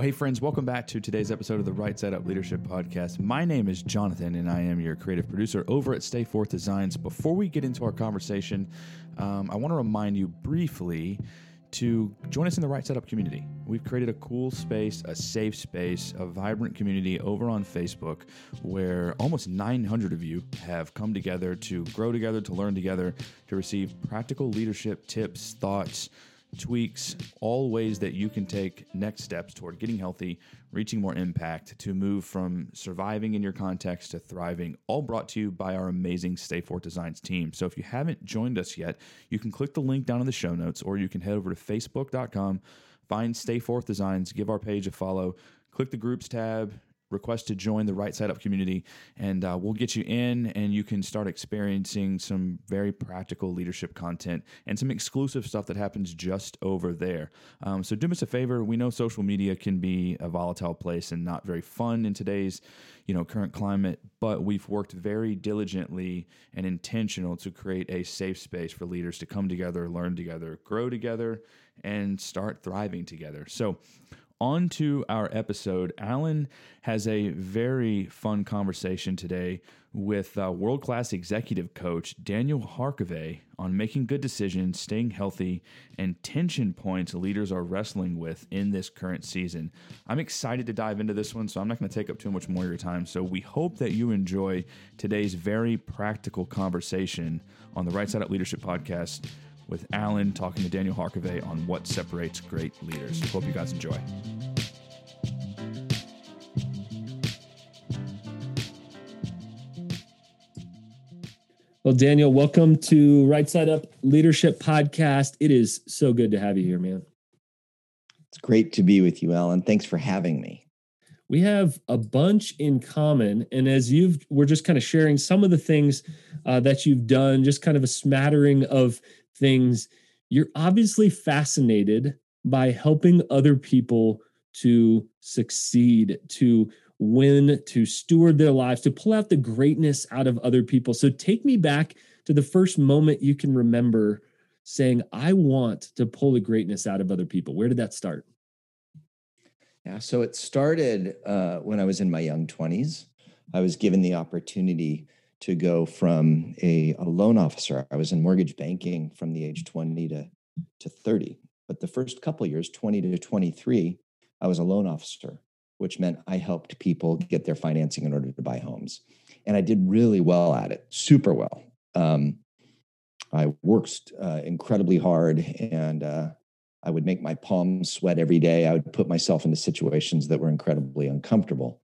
Well, hey, friends, welcome back to today's episode of the Right Side Up Leadership Podcast. My name is Jonathan, and I am your creative producer over at Stay Forth Designs. Before we get into our conversation, um, I want to remind you briefly to join us in the Right Side Up community. We've created a cool space, a safe space, a vibrant community over on Facebook where almost 900 of you have come together to grow together, to learn together, to receive practical leadership tips, thoughts, tweaks, all ways that you can take next steps toward getting healthy, reaching more impact, to move from surviving in your context to thriving, all brought to you by our amazing Stay Forth Designs team. So if you haven't joined us yet, you can click the link down in the show notes or you can head over to facebook.com, find Stay Forth Designs, give our page a follow, click the groups tab, request to join the Right Side Up community, and uh, we'll get you in, and you can start experiencing some very practical leadership content and some exclusive stuff that happens just over there. Um, so do us a favor. We know social media can be a volatile place and not very fun in today's you know current climate but we've worked very diligently and intentional to create a safe space for leaders to come together learn together grow together and start thriving together so on to our episode. Alan has a very fun conversation today with uh, world class executive coach Daniel Harkavy on making good decisions, staying healthy, and tension points leaders are wrestling with in this current season. I'm excited to dive into this one, so I'm not going to take up too much more of your time. So we hope that you enjoy today's very practical conversation on the Right Side Up Leadership Podcast with Alan talking to Daniel Harkavy on what separates great leaders. Hope you guys enjoy. Well, Daniel, welcome to Right Side Up Leadership Podcast. It is so good to have you here, man. It's great to be with you, Alan. Thanks for having me. We have a bunch in common, and as you've, we're just kind of sharing some of the things uh, that you've done, just kind of a smattering of things, you're obviously fascinated by helping other people to succeed, to win, to steward their lives, to pull out the greatness out of other people. So take me back to the first moment you can remember saying, I want to pull the greatness out of other people. Where did that start? Yeah, so it started uh, when I was in my young 20s. I was given the opportunity to go from a, a loan officer. I was in mortgage banking from the age 20 to, to 30. But the first couple years, 20 to 23, I was a loan officer, which meant I helped people get their financing in order to buy homes. And I did really well at it, super well. Um, I worked uh, incredibly hard and uh, I would make my palms sweat every day. I would put myself into situations that were incredibly uncomfortable.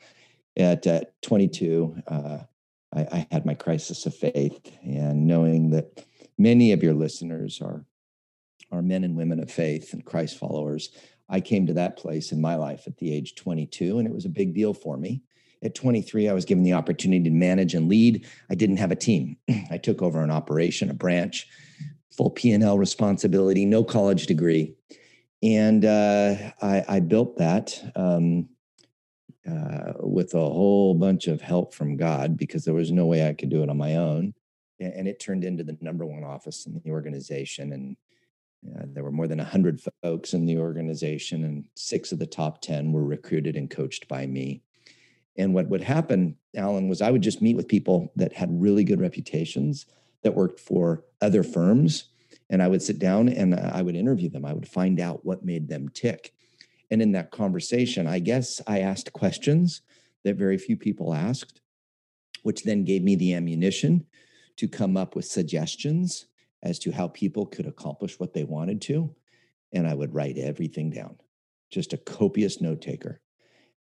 At, at 22, uh, I, I had my crisis of faith, and knowing that many of your listeners are are men and women of faith and Christ followers, I came to that place in my life at the age 22, and it was a big deal for me. At 23, I was given the opportunity to manage and lead. I didn't have a team. I took over an operation, a branch, full P&L responsibility, no college degree. And uh, I, I, built that. Um, uh, with a whole bunch of help from God because there was no way I could do it on my own. And it turned into the number one office in the organization. And uh, there were more than 100 folks in the organization, and six of the top 10 were recruited and coached by me. And what would happen, Alan, was I would just meet with people that had really good reputations that worked for other firms. And I would sit down and I would interview them. I would find out what made them tick. And in that conversation, I guess I asked questions that very few people asked, which then gave me the ammunition to come up with suggestions as to how people could accomplish what they wanted to. And I would write everything down, just a copious note taker.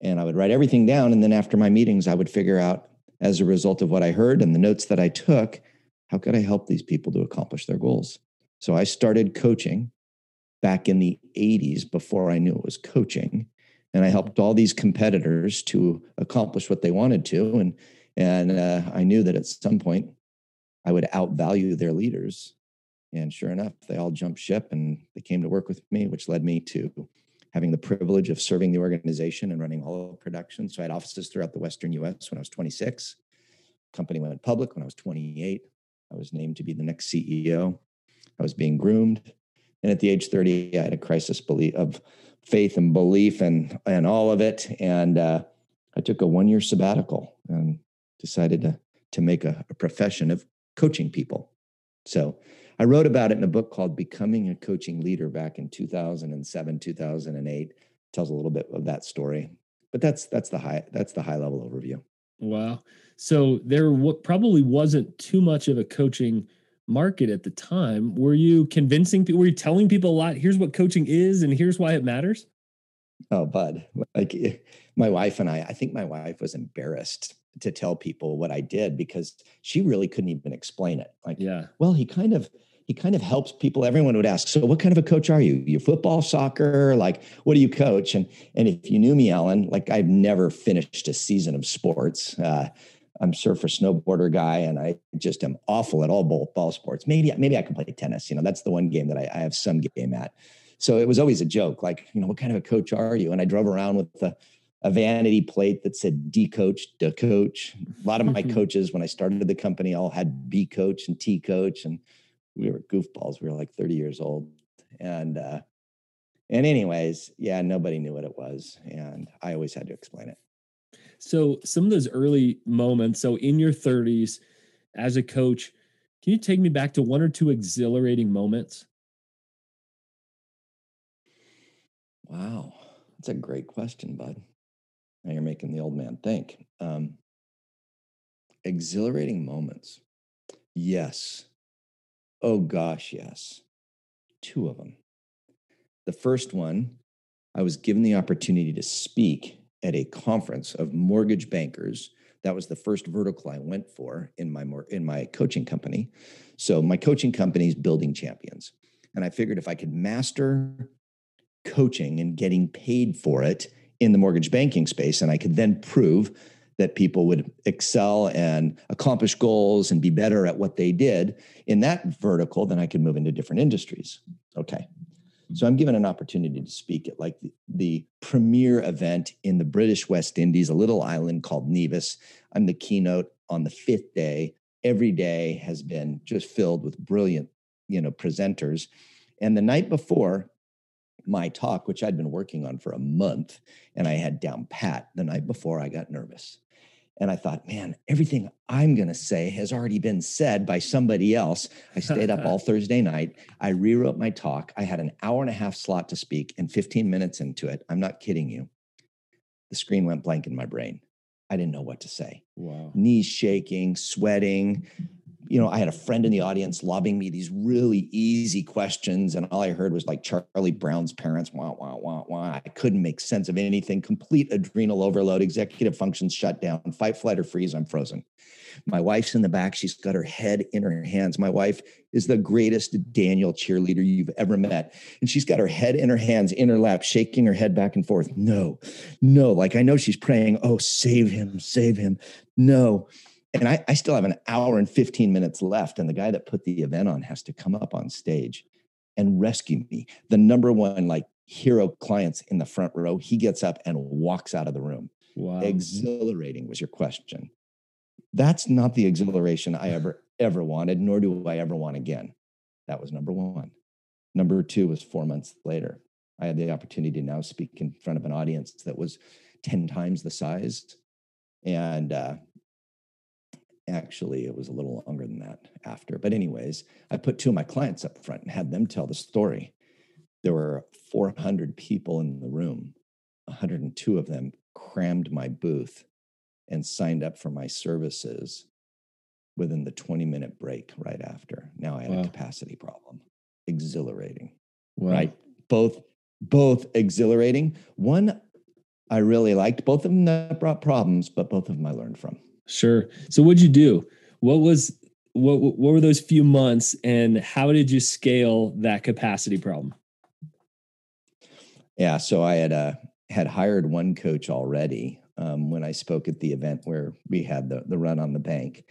And I would write everything down. And then after my meetings, I would figure out, as a result of what I heard and the notes that I took, how could I help these people to accomplish their goals? So I started coaching back in the 80s before I knew it was coaching. And I helped all these competitors to accomplish what they wanted to. And, and uh, I knew that at some point I would outvalue their leaders. And sure enough, they all jumped ship and they came to work with me, which led me to having the privilege of serving the organization and running all the production. So I had offices throughout the Western US when I was 26. Company went public when I was 28. I was named to be the next CEO. I was being groomed. And at the age 30, I had a crisis belief of faith and belief and and all of it. And uh, I took a one year sabbatical and decided to to make a, a profession of coaching people. So I wrote about it in a book called Becoming a Coaching Leader back in 2007, 2008. Tells a little bit of that story. But that's that's the high that's the high level overview. Wow. So there w- probably wasn't too much of a coaching market at the time. Were you convincing people? Were you telling people a lot? Here's what coaching is, and here's why it matters. Oh, bud, like eh, my wife and I. I think my wife was embarrassed to tell people what I did because she really couldn't even explain it. Like, yeah, well, he kind of he kind of helps people. Everyone would ask, so what kind of a coach are you? You football, soccer? Like, what do you coach? And and if you knew me, Alan, like I've never finished a season of sports. Uh, I'm surfer snowboarder guy, and I just am awful at all ball, ball sports. Maybe maybe I can play tennis. You know, that's the one game that I, I have some game at. So it was always a joke, like, you know, what kind of a coach are you? And I drove around with the a vanity plate that said D coach, D coach. A lot of my coaches, when I started the company, all had B coach and T coach. And we were goofballs. We were like 30 years old. And uh, and anyways, yeah, nobody knew what it was. And I always had to explain it. So some of those early moments, so in your 30s as a coach, can you take me back to one or two exhilarating moments? Wow. That's a great question, bud. Now you're making the old man think. Um, exhilarating moments. Yes. Oh gosh, yes. Two of them. The first one, I was given the opportunity to speak at a conference of mortgage bankers. That was the first vertical I went for in my in my coaching company. So my coaching company is building champions. And I figured if I could master coaching and getting paid for it in the mortgage banking space, and I could then prove that people would excel and accomplish goals and be better at what they did in that vertical, then I could move into different industries. Okay. So I'm given an opportunity to speak at like the, the, premier event in the British West Indies, a little island called Nevis. I'm the keynote on the fifth day. Every day has been just filled with brilliant, you know, presenters. And the night before, my talk, which I'd been working on for a month and I had down pat the night before, I got nervous. And I thought, man, everything I'm going to say has already been said by somebody else. I stayed up all Thursday night. I rewrote my talk. I had an hour and a half slot to speak, and 15 minutes into it, I'm not kidding you, the screen went blank in my brain. I didn't know what to say. Wow. Knees shaking, sweating, you know, I had a friend in the audience lobbing me these really easy questions, and all I heard was like Charlie Brown's parents, wah, wah, wah, wah. I couldn't make sense of anything. Complete adrenal overload, executive functions shut down, fight, flight, or freeze. I'm frozen. My wife's in the back. She's got her head in her hands. My wife is the greatest Daniel cheerleader you've ever met. And she's got her head in her hands, in her lap, shaking her head back and forth. No, no. Like I know she's praying, oh, save him, save him. No and I, I still have an hour and 15 minutes left. And the guy that put the event on has to come up on stage and rescue me. The number one like hero clients in the front row, he gets up and walks out of the room. Wow. Exhilarating was your question. That's not the exhilaration I ever, ever wanted, nor do I ever want again. That was number one. Number two was four months later. I had the opportunity to now speak in front of an audience that was 10 times the size. And uh, actually it was a little longer than that after. But anyways i put two of my clients up front and had them tell the story. There were 400 people in the room. 102 of them crammed my booth and signed up for my services within the 20 minute break right after. Now i had wow. a capacity problem. Exhilarating wow. right? Both both exhilarating. One i really liked. Both of them that brought problems but both of them i learned from Sure. So what'd you do? What was what what were those few months and how did you scale that capacity problem? Yeah, so I had uh, had hired one coach already um, when I spoke at the event where we had the the run on the bank.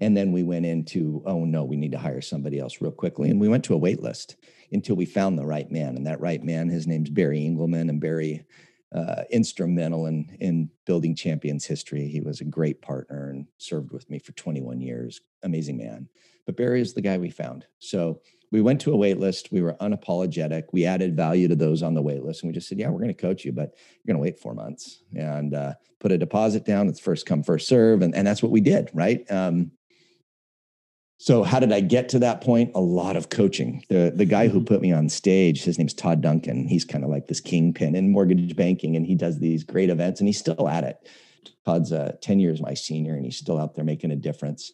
And then we went into, oh no, we need to hire somebody else real quickly. And we went to a wait list until we found the right man. And that right man, his name's Barry Engelman. And Barry uh, instrumental in in building champions history. He was a great partner and served with me for 21 years. Amazing man. But Barry is the guy we found. So we went to a wait list. We were unapologetic. We added value to those on the wait list. And we just said, yeah, we're going to coach you, but you're going to wait four months and uh, put a deposit down. It's first come, first serve. And, and that's what we did. Right. Um, so how did I get to that point? A lot of coaching. The the guy who mm-hmm. put me on stage, his name's Todd Duncan. He's kind of like this kingpin in mortgage banking, and he does these great events, and he's still at it. Todd's uh, 10 years my senior, and he's still out there making a difference.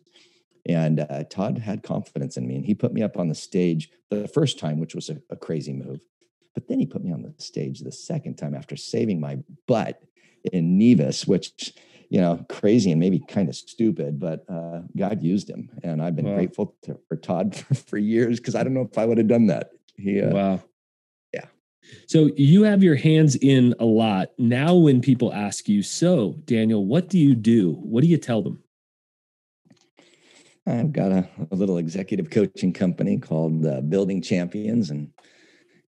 And uh, Todd had confidence in me, and he put me up on the stage the first time, which was a, a crazy move. But then he put me on the stage the second time after saving my butt in Nevis, which you know, crazy and maybe kind of stupid, but uh, God used him, and I've been wow. grateful to, for Todd for, for years because I don't know if I would have done that. He, uh, wow, yeah. So you have your hands in a lot now. When people ask you, "So, Daniel, what do you do?" What do you tell them? I've got a, a little executive coaching company called uh, Building Champions, and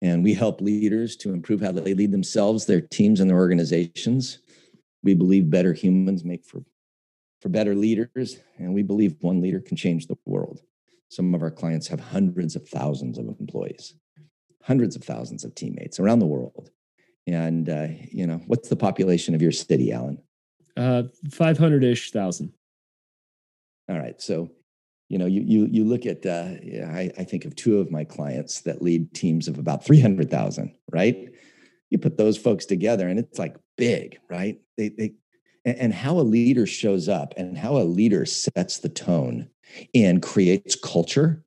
and we help leaders to improve how they lead themselves, their teams, and their organizations. We believe better humans make for for better leaders, and we believe one leader can change the world. Some of our clients have hundreds of thousands of employees, hundreds of thousands of teammates around the world. And uh, you know, what's the population of your city, Alan? Uh, five hundred ish thousand. All right, so you know, you you you look at uh, I, I think of two of my clients that lead teams of about three hundred thousand, right? You put those folks together, and it's like big, right? They they and how a leader shows up and how a leader sets the tone and creates culture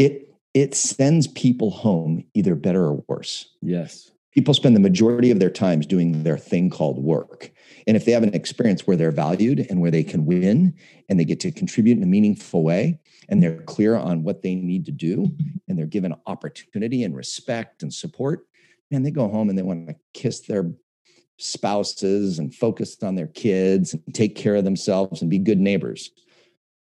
it it sends people home either better or worse. Yes. People spend the majority of their times doing their thing called work. And if they have an experience where they're valued and where they can win and they get to contribute in a meaningful way and they're clear on what they need to do and they're given opportunity and respect and support and they go home and they want to kiss their spouses and focus on their kids and take care of themselves and be good neighbors.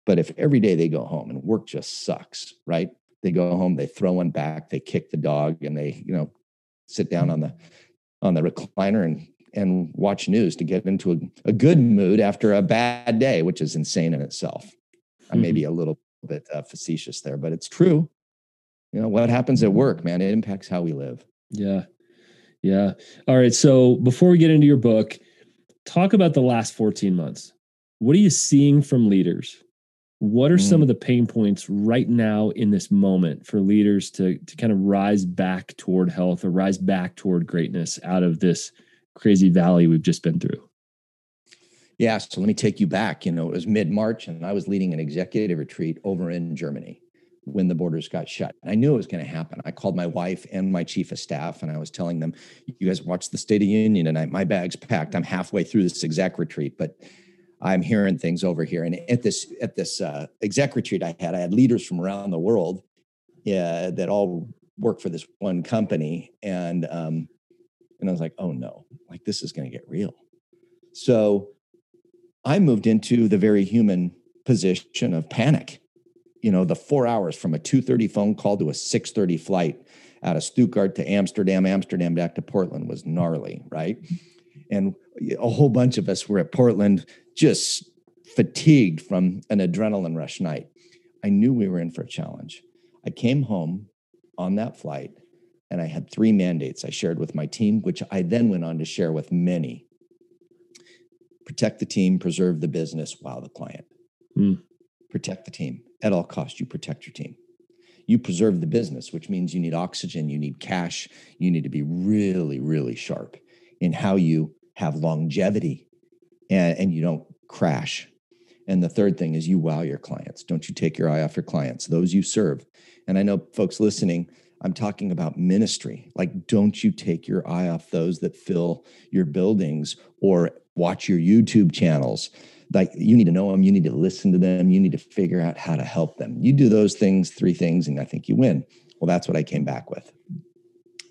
But if every day they go home and work just sucks, right? They go home, they throw one back, they kick the dog, and they, you know, sit down on the on the recliner and and watch news to get into a, a good mood after a bad day, which is insane in itself. Mm-hmm. I may be mm-hmm. a little bit uh, facetious there, but it's true. You know, what happens at work, man, it impacts how we live. Yeah. Yeah. All right. So before we get into your book, talk about the last 14 months. What are you seeing from leaders? What are mm. some of the pain points right now in this moment for leaders to, to kind of rise back toward health or rise back toward greatness out of this crazy valley we've just been through? Yeah. So let me take you back. You know, it was mid March and I was leading an executive retreat over in Germany when the borders got shut. I knew it was going to happen. I called my wife and my chief of staff and I was telling them, you guys watch the State of Union tonight. My bag's packed. I'm halfway through this exec retreat, but I'm hearing things over here. And at this at this uh, exec retreat I had, I had leaders from around the world uh, that all work for this one company. And um, and I was like, oh no, like this is going to get real. So I moved into the very human position of panic you know, the four hours from a 2.30 phone call to a 6.30 flight out of Stuttgart to Amsterdam, Amsterdam back to Portland was gnarly, right? And a whole bunch of us were at Portland just fatigued from an adrenaline rush night. I knew we were in for a challenge. I came home on that flight and I had three mandates I shared with my team, which I then went on to share with many. Protect the team, preserve the business, wow the client. Mm. Protect the team at all costs, you protect your team. You preserve the business, which means you need oxygen, you need cash, you need to be really, really sharp in how you have longevity and, and you don't crash. And the third thing is you wow your clients. Don't you take your eye off your clients, those you serve. And I know folks listening, I'm talking about ministry. Like, don't you take your eye off those that fill your buildings or watch your YouTube channels like you need to know them you need to listen to them you need to figure out how to help them. You do those things three things and i think you win. Well that's what i came back with.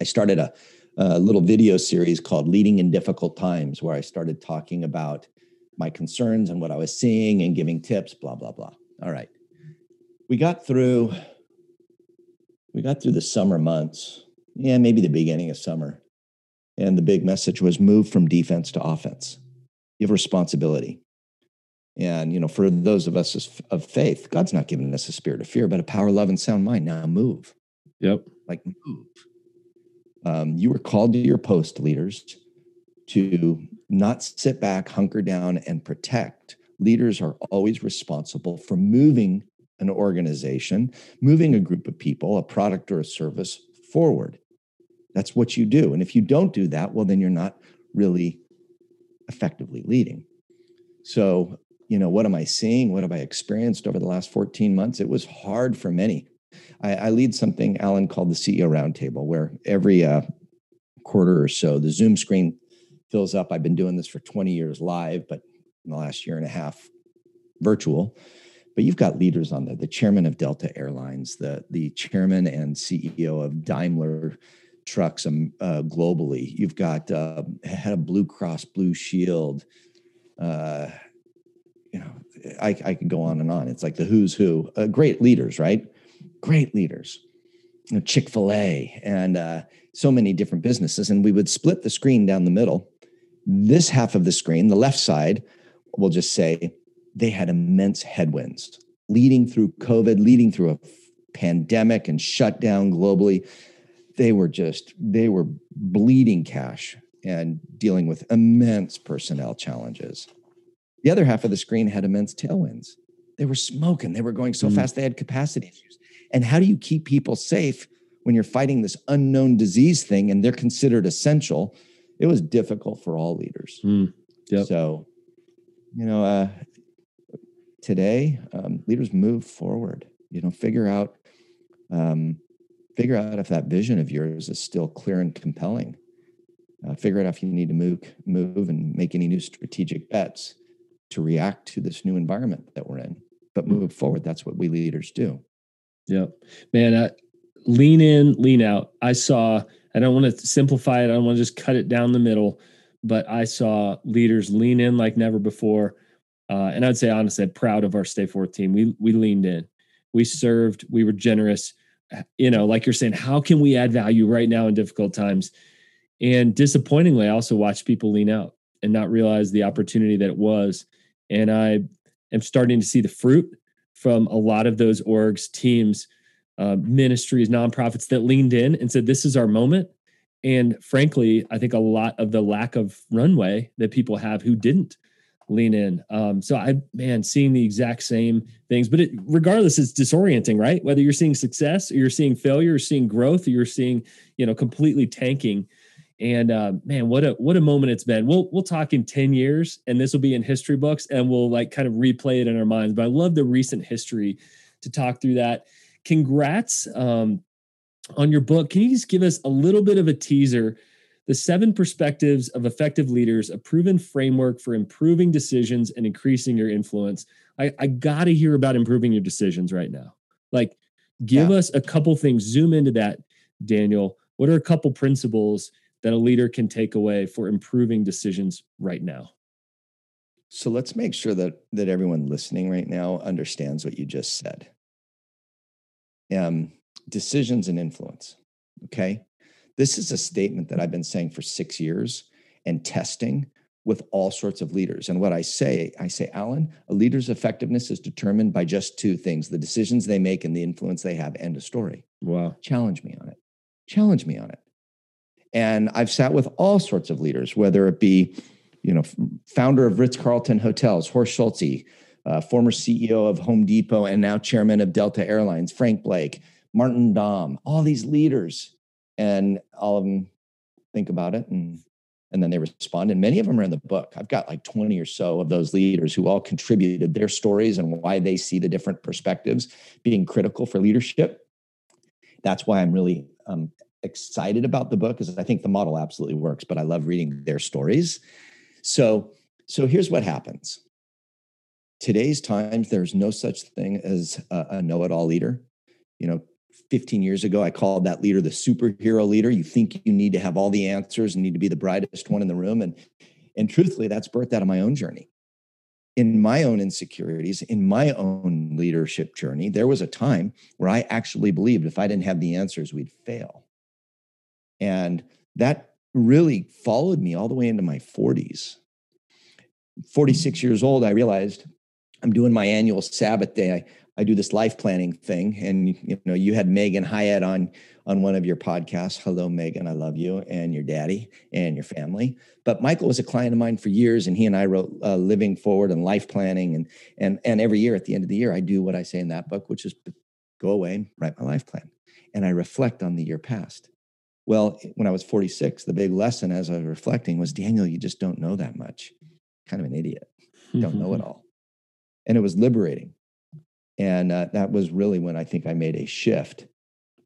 I started a, a little video series called leading in difficult times where i started talking about my concerns and what i was seeing and giving tips blah blah blah. All right. We got through we got through the summer months. Yeah maybe the beginning of summer. And the big message was move from defense to offense. You have responsibility And you know, for those of us of faith, God's not giving us a spirit of fear, but a power, love, and sound mind. Now move. Yep. Like move. Um, you were called to your post, leaders, to not sit back, hunker down, and protect. Leaders are always responsible for moving an organization, moving a group of people, a product or a service forward. That's what you do. And if you don't do that, well, then you're not really effectively leading. So, you know, what am I seeing? What have I experienced over the last 14 months? It was hard for many. I, I lead something, Alan, called the CEO Roundtable, where every uh, quarter or so, the Zoom screen fills up. I've been doing this for 20 years live, but in the last year and a half, virtual but you've got leaders on there the chairman of delta airlines the the chairman and ceo of daimler trucks um, uh, globally you've got uh, head of blue cross blue shield uh, you know I, I could go on and on. It's like the who's who uh, great leaders right? Great leaders. You know, chick-fil-a and uh, so many different businesses. And we would split the screen down the middle. This half of the screen the left side will just say they had immense headwinds leading through COVID, leading through a pandemic and shutdown globally. They were just, they were bleeding cash and dealing with immense personnel challenges. The other half of the screen had immense tailwinds. They were smoking, they were going so mm. fast, they had capacity issues. And how do you keep people safe when you're fighting this unknown disease thing and they're considered essential? It was difficult for all leaders. Mm. Yep. So, you know, uh, today um, leaders move forward you know figure out um, figure out if that vision of yours is still clear and compelling uh, figure out if you need to move move and make any new strategic bets to react to this new environment that we're in but move forward that's what we leaders do yeah man I, lean in lean out i saw i don't want to simplify it i don't want to just cut it down the middle but i saw leaders lean in like never before uh, and I'd say honestly, I'm proud of our Stay Forth team. We we leaned in, we served, we were generous. You know, like you're saying, how can we add value right now in difficult times? And disappointingly, I also watched people lean out and not realize the opportunity that it was. And I am starting to see the fruit from a lot of those orgs, teams, uh, ministries, nonprofits that leaned in and said, "This is our moment." And frankly, I think a lot of the lack of runway that people have who didn't lean in. Um, so I, man, seeing the exact same things, but it, regardless, it's disorienting, right? Whether you're seeing success or you're seeing failure, or seeing growth, or you're seeing, you know, completely tanking. And uh, man, what a what a moment it's been. We'll we'll talk in ten years, and this will be in history books, and we'll like kind of replay it in our minds. But I love the recent history to talk through that. Congrats um, on your book. Can you just give us a little bit of a teaser? The Seven Perspectives of Effective Leaders, a proven framework for improving decisions and increasing your influence. I, I got to hear about improving your decisions right now. Like, give yeah. us a couple things, zoom into that, Daniel. What are a couple principles that a leader can take away for improving decisions right now? So let's make sure that that everyone listening right now understands what you just said. Um, decisions and influence. Okay. This is a statement that I've been saying for six years and testing with all sorts of leaders. And what I say, I say, Alan, a leader's effectiveness is determined by just two things the decisions they make and the influence they have. End of story. Wow. Challenge me on it. Challenge me on it. And I've sat with all sorts of leaders, whether it be, you know, founder of Ritz Carlton Hotels, Horst Schulze, uh, former CEO of Home Depot, and now chairman of Delta Airlines, Frank Blake, Martin Daum, all these leaders. And all of them think about it and and then they respond. And many of them are in the book. I've got like 20 or so of those leaders who all contributed their stories and why they see the different perspectives being critical for leadership. That's why i'm really um, excited about the book because i think the model absolutely works but i love reading their stories so so here's what happens today's times there's no such thing as a, a know-it-all leader you know 15 years ago, I called that leader the superhero leader. You think you need to have all the answers and need to be the brightest one in the room. And, and truthfully, that's birthed out of my own journey. In my own insecurities, in my own leadership journey, there was a time where I actually believed if I didn't have the answers, we'd fail. And that really followed me all the way into my 40s. 46 years old, I realized I'm doing my annual Sabbath day. I, I do this life planning thing. And you know, you had Megan Hyatt on on one of your podcasts. Hello, Megan. I love you and your daddy and your family. But Michael was a client of mine for years, and he and I wrote uh, Living Forward and Life Planning. And and and every year at the end of the year, I do what I say in that book, which is go away, and write my life plan, and I reflect on the year past. Well, when I was 46, the big lesson as I was reflecting was Daniel, you just don't know that much. Kind of an idiot. Don't know it all. And it was liberating. And uh, that was really when I think I made a shift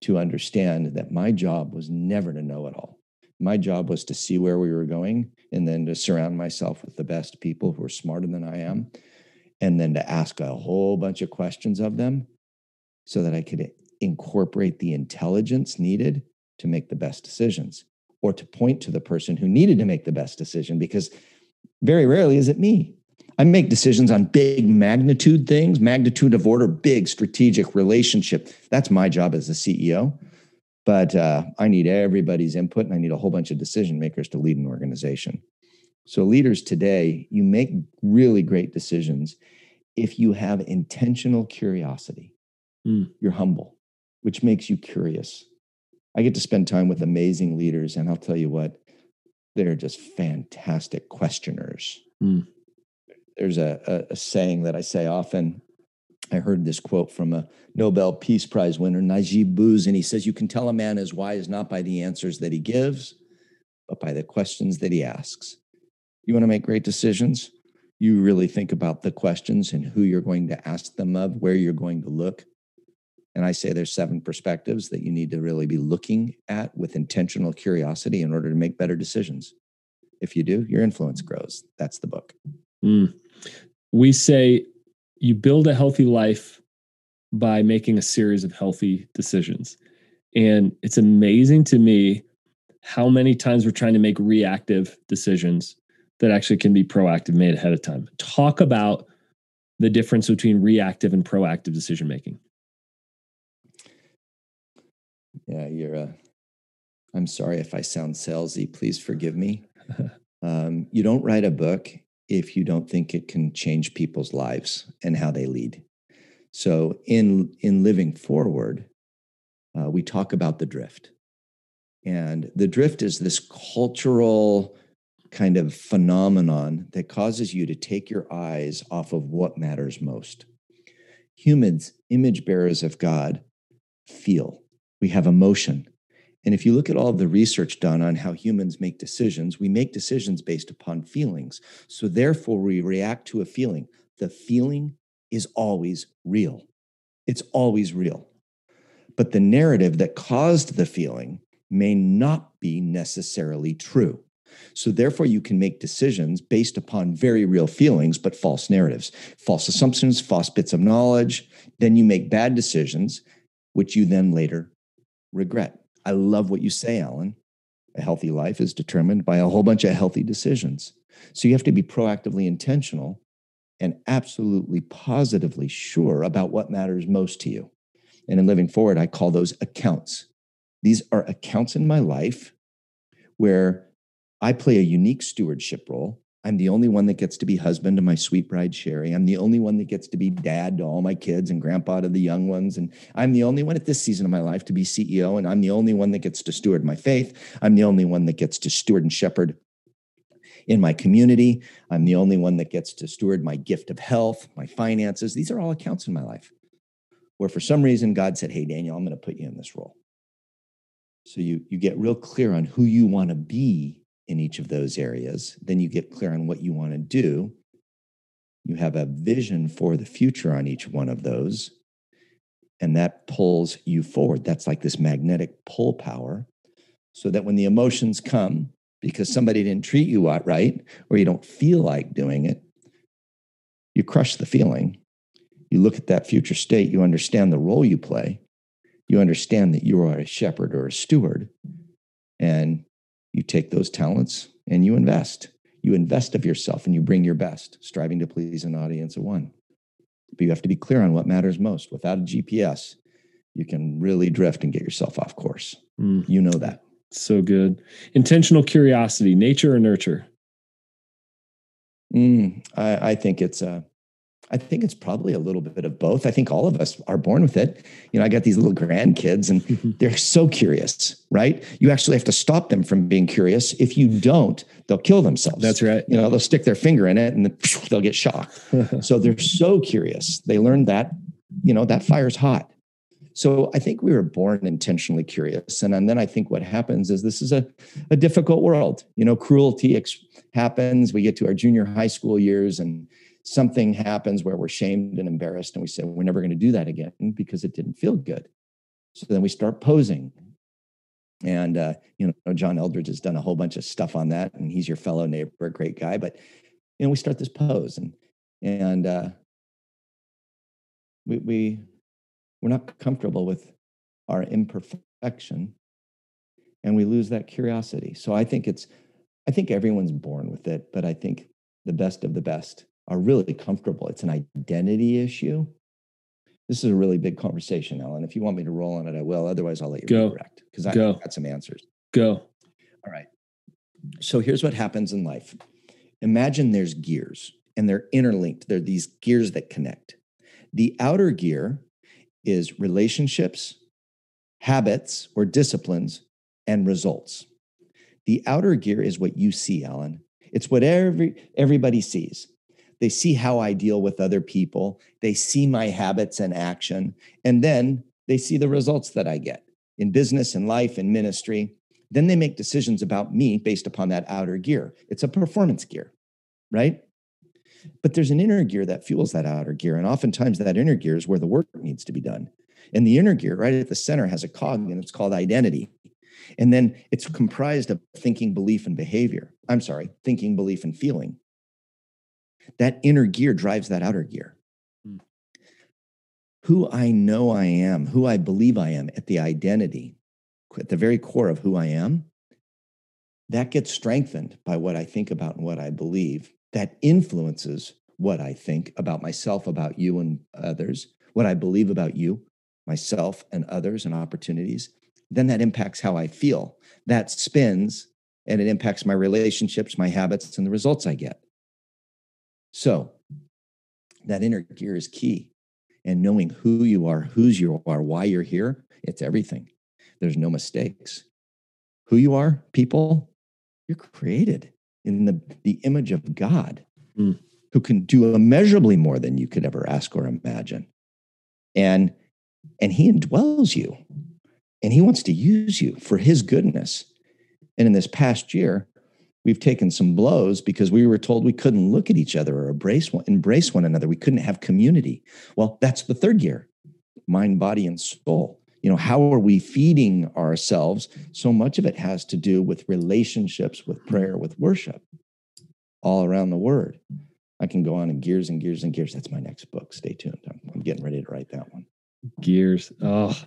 to understand that my job was never to know it all. My job was to see where we were going and then to surround myself with the best people who are smarter than I am. And then to ask a whole bunch of questions of them so that I could incorporate the intelligence needed to make the best decisions or to point to the person who needed to make the best decision because very rarely is it me. I make decisions on big magnitude things, magnitude of order, big strategic relationship. That's my job as a CEO. But uh, I need everybody's input and I need a whole bunch of decision makers to lead an organization. So, leaders today, you make really great decisions if you have intentional curiosity. Mm. You're humble, which makes you curious. I get to spend time with amazing leaders, and I'll tell you what, they're just fantastic questioners. Mm there's a, a, a saying that I say often. I heard this quote from a Nobel Peace Prize winner, Naguib Mahfouz, and he says, You can tell a man is wise not by the answers that he gives, but by the questions that he asks. You want to make great decisions? You really think about the questions and who you're going to ask them of, where you're going to look. And I say there's seven perspectives that you need to really be looking at with intentional curiosity in order to make better decisions. If you do, your influence grows. That's the book. Mm we say you build a healthy life by making a series of healthy decisions. And it's amazing to me how many times we're trying to make reactive decisions that actually can be proactive made ahead of time. Talk about the difference between reactive and proactive decision making. Yeah, you're uh I'm sorry if I sound salesy. Please forgive me. um, you don't write a book if you don't think it can change people's lives and how they lead. So in in living forward, uh, we talk about the drift, and the drift is this cultural kind of phenomenon that causes you to take your eyes off of what matters most. Humans, image bearers of God, feel. We have emotion. And if you look at all the research done on how humans make decisions, we make decisions based upon feelings. So therefore, we react to a feeling. The feeling is always real, it's always real. But the narrative that caused the feeling may not be necessarily true. So, therefore, you can make decisions based upon very real feelings, but false narratives, false assumptions, false bits of knowledge. Then you make bad decisions, which you then later regret. I love what you say, Alan. A healthy life is determined by a whole bunch of healthy decisions. So you have to be proactively intentional and absolutely positively sure about what matters most to you. And in living forward, I call those accounts. These are accounts in my life where I play a unique stewardship role I'm the only one that gets to be husband to my sweet bride Sherry. I'm the only one that gets to be dad to all my kids and grandpa to the young ones. And I'm the only one at this season of my life to be CEO. And I'm the only one that gets to steward my faith. I'm the only one that gets to steward and shepherd in my community. I'm the only one that gets to steward my gift of health, my finances. These are all accounts in my life where for some reason God said, Hey, Daniel, I'm going to put you in this role. So you, you get real clear on who you want to be in each of those areas. Then you get clear on what you want to do. You have a vision for the future on each one of those. And that pulls you forward. That's like this magnetic pull power. So that when the emotions come, because somebody didn't treat you right, or you don't feel like doing it, you crush the feeling. You look at that future state, you understand the role you play, you understand that you are a shepherd or a steward, and you take those talents and you invest. You invest of yourself and you bring your best, striving to please an audience of one. But you have to be clear on what matters most. Without a GPS, you can really drift and get yourself off course. Mm. You know that. So good. Intentional curiosity, nature or nurture? Mm, I, I, think it's a, I think it's probably a little bit of both. I think all of us are born with it. You know, I got these little grandkids and they're so curious, right? You actually have to stop them from being curious. If you don't, they'll kill themselves. That's right. You know, they'll stick their finger in it and they'll get shocked. so they're so curious. They learn that, you know, that fire's hot. So I think we were born intentionally curious. And, and then I think what happens is this is a, a difficult world. You know, cruelty ex- happens. We get to our junior high school years and something happens where we're shamed and embarrassed. And we say, we're never going to do that again because it didn't feel good. So then we start posing. And, uh, you know, John Eldredge has done a whole bunch of stuff on that. And he's your fellow neighbor, great guy. But, you know, we start this pose and, and, uh, we, we we're not comfortable with our imperfection and we lose that curiosity. So I think it's, I think everyone's born with it, but I think the best of the best are really comfortable. It's an identity issue. This is a really big conversation, Alan. If you want me to roll on it, I will. Otherwise, I'll let you Go. redirect because I Go. got some answers. Go. All right. So here's what happens in life. Imagine there's gears and they're interlinked. They're these gears that connect. The outer gear is relationships, habits or disciplines, and results. The outer gear is what you see, Alan. It's what every, everybody sees. They see how I deal with other people. They see my habits and action. And then they see the results that I get in business and life and ministry. Then they make decisions about me based upon that outer gear. It's a performance gear, right? But there's an inner gear that fuels that outer gear. And oftentimes that inner gear is where the work needs to be done. And the inner gear, right at the center, has a cog and it's called identity. And then it's comprised of thinking, belief, and behavior. I'm sorry, thinking, belief, and feeling. That inner gear drives that outer gear. Hmm. Who I know I am, who I believe I am at the identity, at the very core of who I am, that gets strengthened by what I think about and what I believe. That influences what I think about myself, about you, and others, what I believe about you, myself, and others, and opportunities. Then that impacts how I feel. That spins and it impacts my relationships, my habits, and the results I get. So that inner gear is key. And knowing who you are, whose you are, why you're here, it's everything. There's no mistakes. Who you are, people, you're created in the, the image of God Mm. who can do immeasurably more than you could ever ask or imagine. And and he indwells you and he wants to use you for his goodness. And in this past year, we've taken some blows because we were told we couldn't look at each other or embrace one, embrace one another. We couldn't have community. Well, that's the third gear mind, body, and soul. You know, how are we feeding ourselves? So much of it has to do with relationships, with prayer, with worship, all around the word. I can go on in gears and gears and gears. That's my next book. Stay tuned. I'm, I'm getting ready to write that one. Gears. Oh,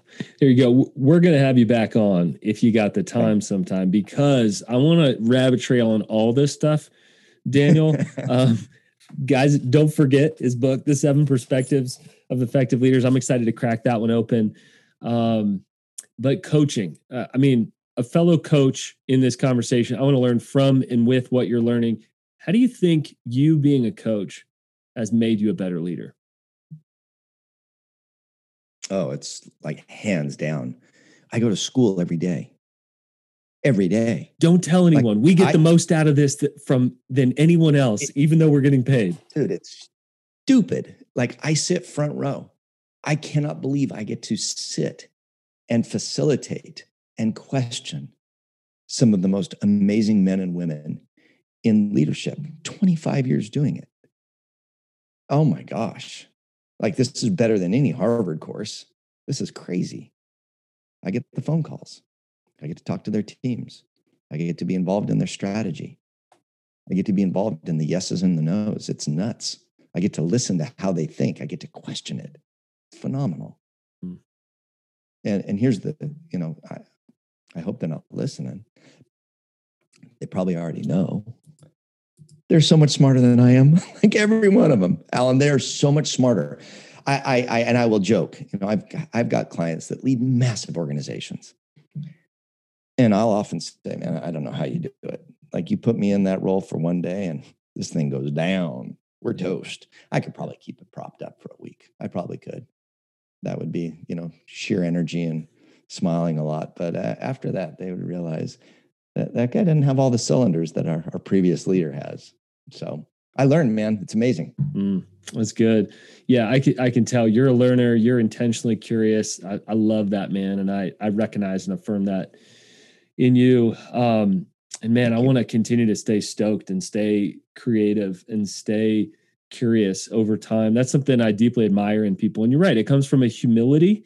there you go. We're going to have you back on if you got the time sometime because I want to rabbit trail on all this stuff. Daniel, um, guys, don't forget his book, The Seven Perspectives of Effective Leaders. I'm excited to crack that one open. Um, but coaching, uh, I mean, a fellow coach in this conversation, I want to learn from and with what you're learning. How do you think you being a coach has made you a better leader? Oh, it's like hands down. I go to school every day. Every day. Don't tell anyone. we get I- the most out of this th- from than anyone else, It- even though we're getting paid. Dude, it's stupid. Like I sit front row. I cannot believe I get to sit and facilitate and question some of the most amazing men and women in leadership. 25 years doing it. Oh my gosh. Like this is better than any Harvard course. This is crazy. I get the phone calls. I get to talk to their teams. I get to be involved in their strategy. I get to be involved in the yeses and the nos. It's nuts. I get to listen to how they think. I get to question it. It's phenomenal. Hmm. And and here's the, you know, I, I hope they're not listening. They probably already know. They're so much smarter than I am. like every one of them. Alan, they are so much smarter. I, I, I and I will joke, you know, I've I've got clients that lead massive organizations. And I'll often say, man, I don't know how you do it. Like you put me in that role for one day and this thing goes down. we're toast. I could probably keep it propped up for a week. I probably could. That would be, you know, sheer energy and smiling a lot. But uh, after that, they would realize that that guy didn't have all the cylinders that our, our previous leader has. So I learned, man. It's amazing. Mm, that's good. Yeah, I can I can tell you're a learner. You're intentionally curious. I, I love that, man, and I I recognize and affirm that in you. Um, and man, I want to continue to stay stoked and stay creative and stay curious over time. That's something I deeply admire in people. And you're right; it comes from a humility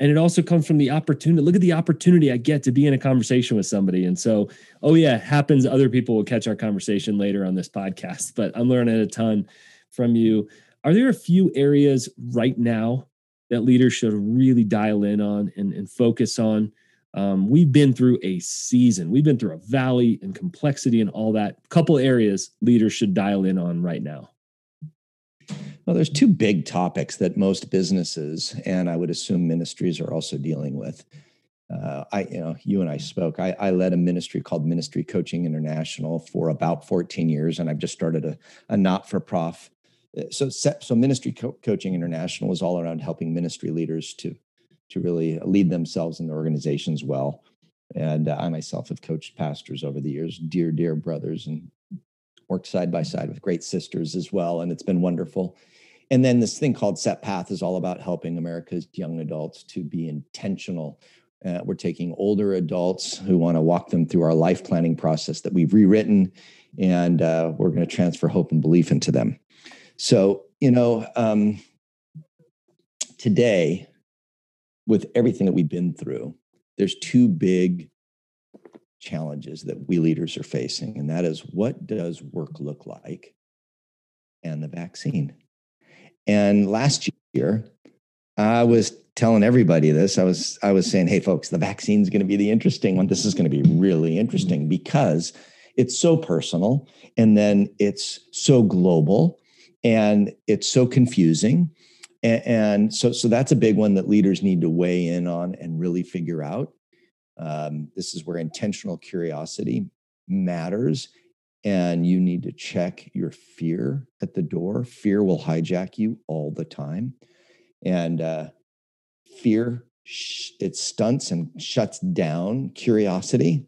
and it also comes from the opportunity look at the opportunity i get to be in a conversation with somebody. And so oh yeah happens other people will catch our conversation later on this podcast but i'm learning a ton from you. Are there a few areas right now that leaders should really dial in on and, and focus on? Um, we've been through a season we've been through a valley and complexity and all that. Couple areas leaders should dial in on right now well, there's two big topics that most businesses and I would assume ministries are also dealing with. Uh, I, you know, you and I spoke. I, I, led a ministry called Ministry Coaching International for about 14 years, and I've just started a, a not-for-profit. Uh, so, so Ministry Co- Coaching International is all around helping ministry leaders to to really lead themselves and their organizations well. And uh, I myself have coached pastors over the years, dear, dear brothers, and worked side by side with great sisters as well, and it's been wonderful. And then this thing called Set Path is all about helping America's young adults to be intentional. Uh, we're taking older adults who want to walk them through our life planning process that we've rewritten, and uh, we're going to transfer hope and belief into them. So, you know, um, today, with everything that we've been through, there's two big challenges that we leaders are facing, and that is what does work look like and the vaccine. And last year, I was telling everybody this. I was I was saying, "Hey, folks, the vaccine is going to be the interesting one. This is going to be really interesting because it's so personal, and then it's so global, and it's so confusing." And, so, so that's a big one that leaders need to weigh in on and really figure out. Um, this is where intentional curiosity matters and you need to check your fear at the door. Fear will hijack you all the time. And uh, fear, it stunts and shuts down curiosity.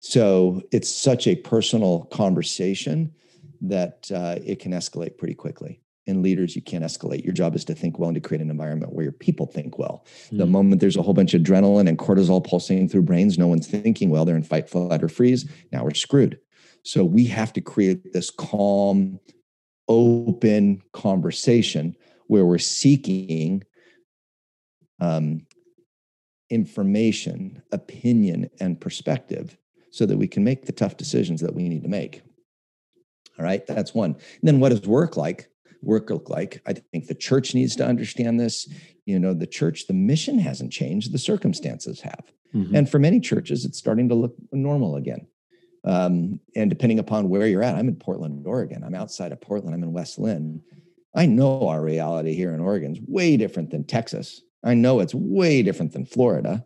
So it's such a personal conversation that uh, it can escalate pretty quickly. In leaders, you can't escalate. Your job is to think well and to create an environment where your people think well. Mm. The moment there's a whole bunch of adrenaline and cortisol pulsing through brains, no one's thinking well. They're in fight, flight, or freeze. Now we're screwed. So we have to create this calm, open conversation where we're seeking um, information, opinion, and perspective so that we can make the tough decisions that we need to make. All right, that's one. And then what does work like? Work look like? I think the church needs to understand this. You know, the church, the mission hasn't changed, the circumstances have. Mm-hmm. And for many churches, it's starting to look normal again. Um, and depending upon where you're at, I'm in Portland, Oregon. I'm outside of Portland. I'm in West Linn. I know our reality here in Oregon is way different than Texas. I know it's way different than Florida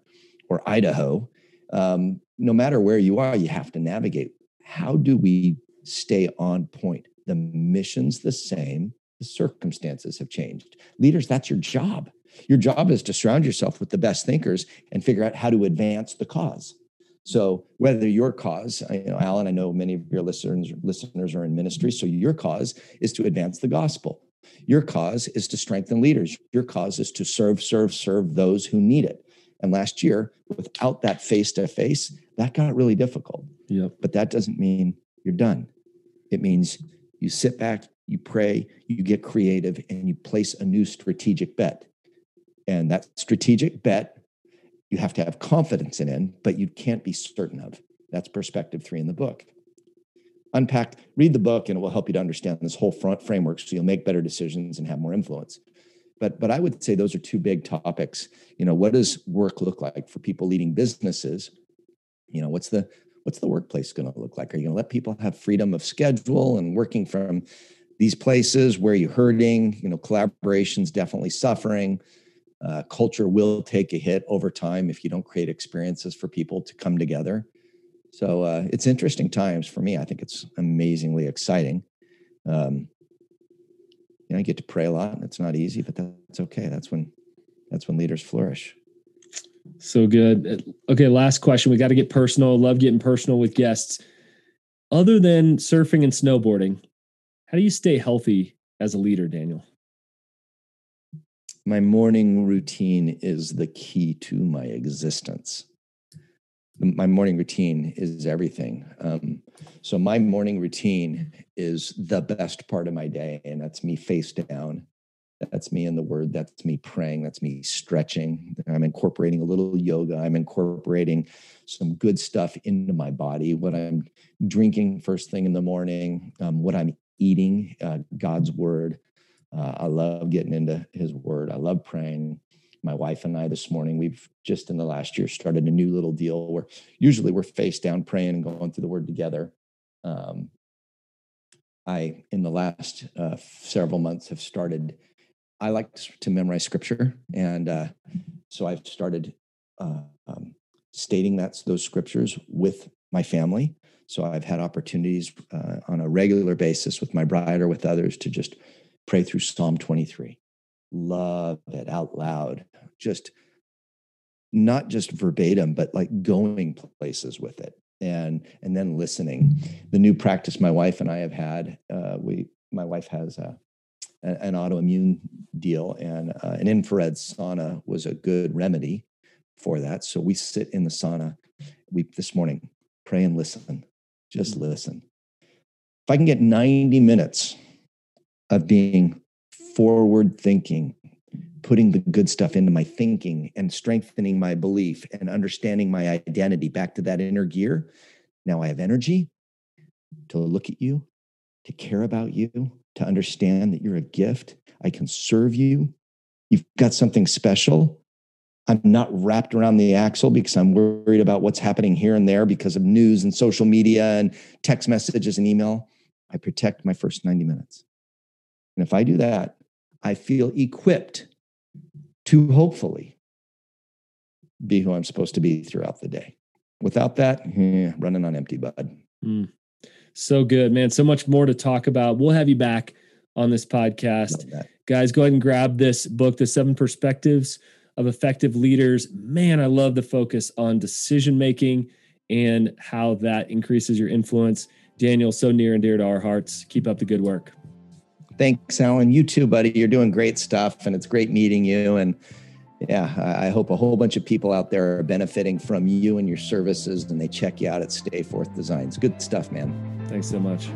or Idaho. Um, no matter where you are, you have to navigate. How do we stay on point? The mission's the same, the circumstances have changed. Leaders, that's your job. Your job is to surround yourself with the best thinkers and figure out how to advance the cause. So whether your cause, you know, Alan, I know many of your listeners listeners are in ministry. So your cause is to advance the gospel. Your cause is to strengthen leaders. Your cause is to serve, serve, serve those who need it. And last year, without that face to face, that got really difficult. Yep. But that doesn't mean you're done. It means you sit back, you pray, you get creative, and you place a new strategic bet. And that strategic bet you have to have confidence in, but you can't be certain of. That's perspective three in the book. Unpack, read the book, and it will help you to understand this whole front framework so you'll make better decisions and have more influence. But, but I would say those are two big topics. You know, what does work look like for people leading businesses? You know, what's the what's the workplace going to look like? Are you going to let people have freedom of schedule and working from these places where are you're hurting? You know, collaboration's definitely suffering uh, culture will take a hit over time if you don't create experiences for people to come together. So uh, it's interesting times for me. I think it's amazingly exciting. Um, you know, I get to pray a lot and it's not easy, but that's okay. That's when that's when leaders flourish. So good. Okay, last question. We got to get personal. Love getting personal with guests. Other than surfing and snowboarding, how do you stay healthy as a leader, Daniel? My morning routine is the key to my existence. My morning routine is everything. Um, so, my morning routine is the best part of my day, and that's me face down that's me in the word. That's me praying. That's me stretching. I'm incorporating a little yoga. I'm incorporating some good stuff into my body. What I'm drinking first thing in the morning, um, what I'm eating, uh, God's word. Uh, I love getting into his word. I love praying. My wife and I this morning, we've just in the last year started a new little deal where usually we're face down praying and going through the word together. Um, I, in the last uh, several months, have started I like to memorize scripture, and uh, so I've started uh, um, stating that those scriptures with my family. So I've had opportunities uh, on a regular basis with my bride or with others to just pray through Psalm 23. Love it out loud, just not just verbatim, but like going places with it and and then listening. The new practice my wife and I have had, uh, we my wife has a an autoimmune deal, and uh, an infrared sauna was a good remedy for that. So we sit in the sauna. We this morning pray and listen, just listen. If I can get 90 minutes of being forward thinking, putting the good stuff into my thinking and strengthening my belief and understanding my identity back to that inner gear, now I have energy to look at you, to care about you, to understand that you're a gift. I can serve you. You've got something special. I'm not wrapped around the axle because I'm worried about what's happening here and there because of news and social media and text messages and email. I protect my first 90 minutes. And if I do that, I feel equipped to hopefully be who I'm supposed to be throughout the day. Without that, eh, running on empty, bud. Mm. So good, man. So much more to talk about. We'll have you back on this podcast. Guys, go ahead and grab this book, The Seven Perspectives of Effective Leaders. Man, I love the focus on decision making and how that increases your influence. Daniel, so near and dear to our hearts. Keep up the good work. Thanks, Alan. You too, buddy. You're doing great stuff, and it's great meeting you. And yeah, I hope a whole bunch of people out there are benefiting from you and your services, and they check you out at Stay Forth Designs. Good stuff, man. Thanks so much.